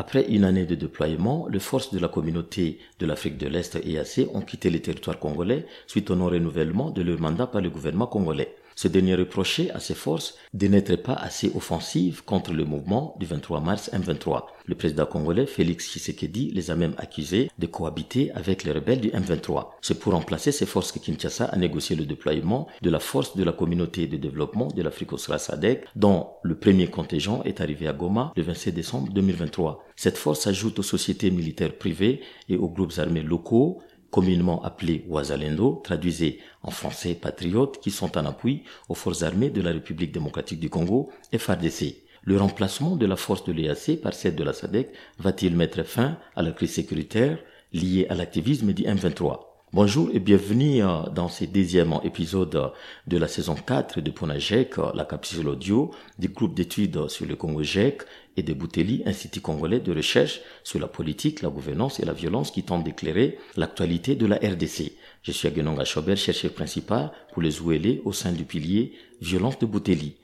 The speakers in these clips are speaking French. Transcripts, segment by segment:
Après une année de déploiement, les forces de la communauté de l'Afrique de l'Est EAC ont quitté le territoire congolais suite au non-renouvellement de leur mandat par le gouvernement congolais. Ce dernier reprochait à ses forces de n'être pas assez offensives contre le mouvement du 23 mars M23. Le président congolais Félix Tshisekedi les a même accusés de cohabiter avec les rebelles du M23. C'est pour remplacer ces forces que Kinshasa a négocié le déploiement de la force de la communauté de développement de l'Afrique australe SADC, dont le premier contingent est arrivé à Goma le 27 décembre 2023. Cette force s'ajoute aux sociétés militaires privées et aux groupes armés locaux communément appelés Ouazalendo, traduisés en français patriotes, qui sont en appui aux forces armées de la République démocratique du Congo, FARDC. Le remplacement de la force de l'EAC par celle de la SADC va-t-il mettre fin à la crise sécuritaire liée à l'activisme du M23 Bonjour et bienvenue euh, dans ce deuxième épisode de la saison 4 de Ponajek, la capsule audio du groupe d'études sur le Congo GEC et de Bouteli, Institut congolais de recherche sur la politique, la gouvernance et la violence qui tente d'éclairer l'actualité de la RDC. Je suis Agenonga Schauber, chercheur principal pour les OLE au sein du pilier Violence de Bouteli.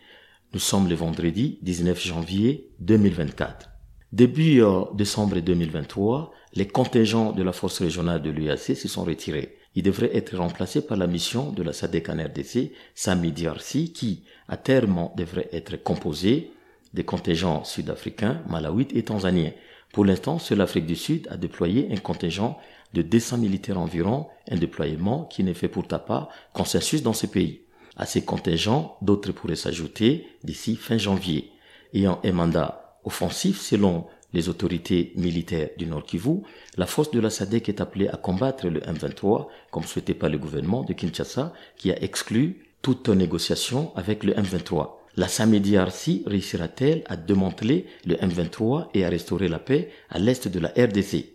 Nous sommes le vendredi 19 janvier 2024. Début euh, décembre 2023, les contingents de la force régionale de l'UAC se sont retirés. Ils devraient être remplacés par la mission de la SADC en RDC, Sami DRC, qui, à terme, devrait être composée des contingents sud-africains, malawites et tanzaniens. Pour l'instant, seule l'Afrique du Sud a déployé un contingent de 200 militaires environ, un déploiement qui ne fait pourtant pas consensus dans ce pays. À ces contingents, d'autres pourraient s'ajouter d'ici fin janvier. Ayant un mandat offensif selon les autorités militaires du Nord Kivu, la force de la SADC est appelée à combattre le M23, comme souhaité par le gouvernement de Kinshasa, qui a exclu toute négociation avec le M23. La SAMEDRC réussira-t-elle à démanteler le M23 et à restaurer la paix à l'est de la RDC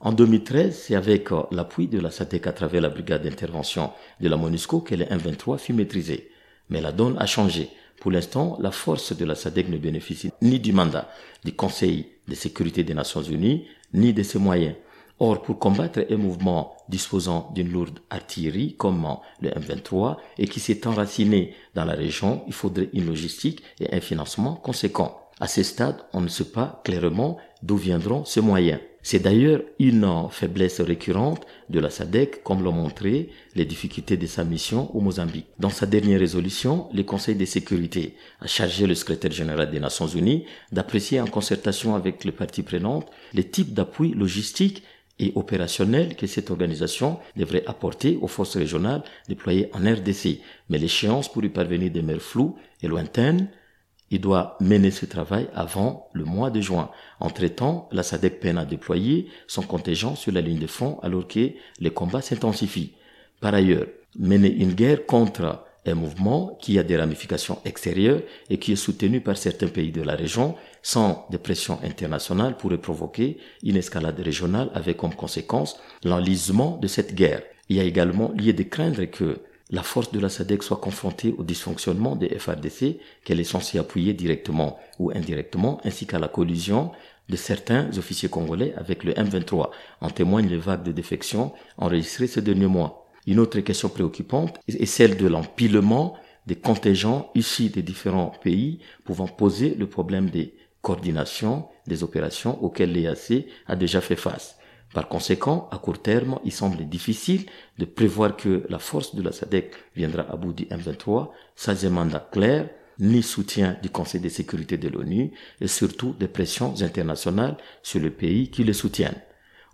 En 2013, c'est avec euh, l'appui de la SADC à travers la brigade d'intervention de la MONUSCO que le M23 fut maîtrisé. Mais la donne a changé. Pour l'instant, la force de la SADC ne bénéficie ni du mandat du Conseil de sécurité des Nations Unies, ni de ses moyens. Or, pour combattre un mouvement disposant d'une lourde artillerie comme le M23 et qui s'est enraciné dans la région, il faudrait une logistique et un financement conséquent. À ce stade, on ne sait pas clairement d'où viendront ces moyens. C'est d'ailleurs une faiblesse récurrente de la SADC, comme l'ont montré les difficultés de sa mission au Mozambique. Dans sa dernière résolution, le Conseil de sécurité a chargé le secrétaire général des Nations Unies d'apprécier en concertation avec les parties prenantes les types d'appui logistique et opérationnel que cette organisation devrait apporter aux forces régionales déployées en RDC. Mais l'échéance pour y parvenir demeure floue et lointaine il doit mener ce travail avant le mois de juin. Entre-temps, la SADC peine à déployer son contingent sur la ligne de front alors que les combats s'intensifient. Par ailleurs, mener une guerre contre un mouvement qui a des ramifications extérieures et qui est soutenu par certains pays de la région sans des pressions internationales pourrait provoquer une escalade régionale avec comme conséquence l'enlisement de cette guerre. Il y a également lieu de craindre que la force de la SADC soit confrontée au dysfonctionnement des FRDC qu'elle est censée appuyer directement ou indirectement, ainsi qu'à la collusion de certains officiers congolais avec le M23. En témoignent les vagues de défection enregistrées ces derniers mois. Une autre question préoccupante est celle de l'empilement des contingents issus des différents pays pouvant poser le problème des coordinations des opérations auxquelles l'EAC a déjà fait face. Par conséquent, à court terme, il semble difficile de prévoir que la force de la SADC viendra à bout du M23 sans un mandat clair, ni soutien du Conseil de sécurité de l'ONU et surtout des pressions internationales sur le pays qui le soutiennent.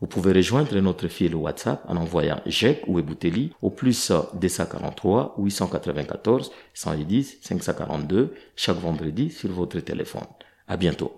Vous pouvez rejoindre notre fil WhatsApp en envoyant JEC ou Ebouteli au plus 243 894 110 542 chaque vendredi sur votre téléphone. À bientôt.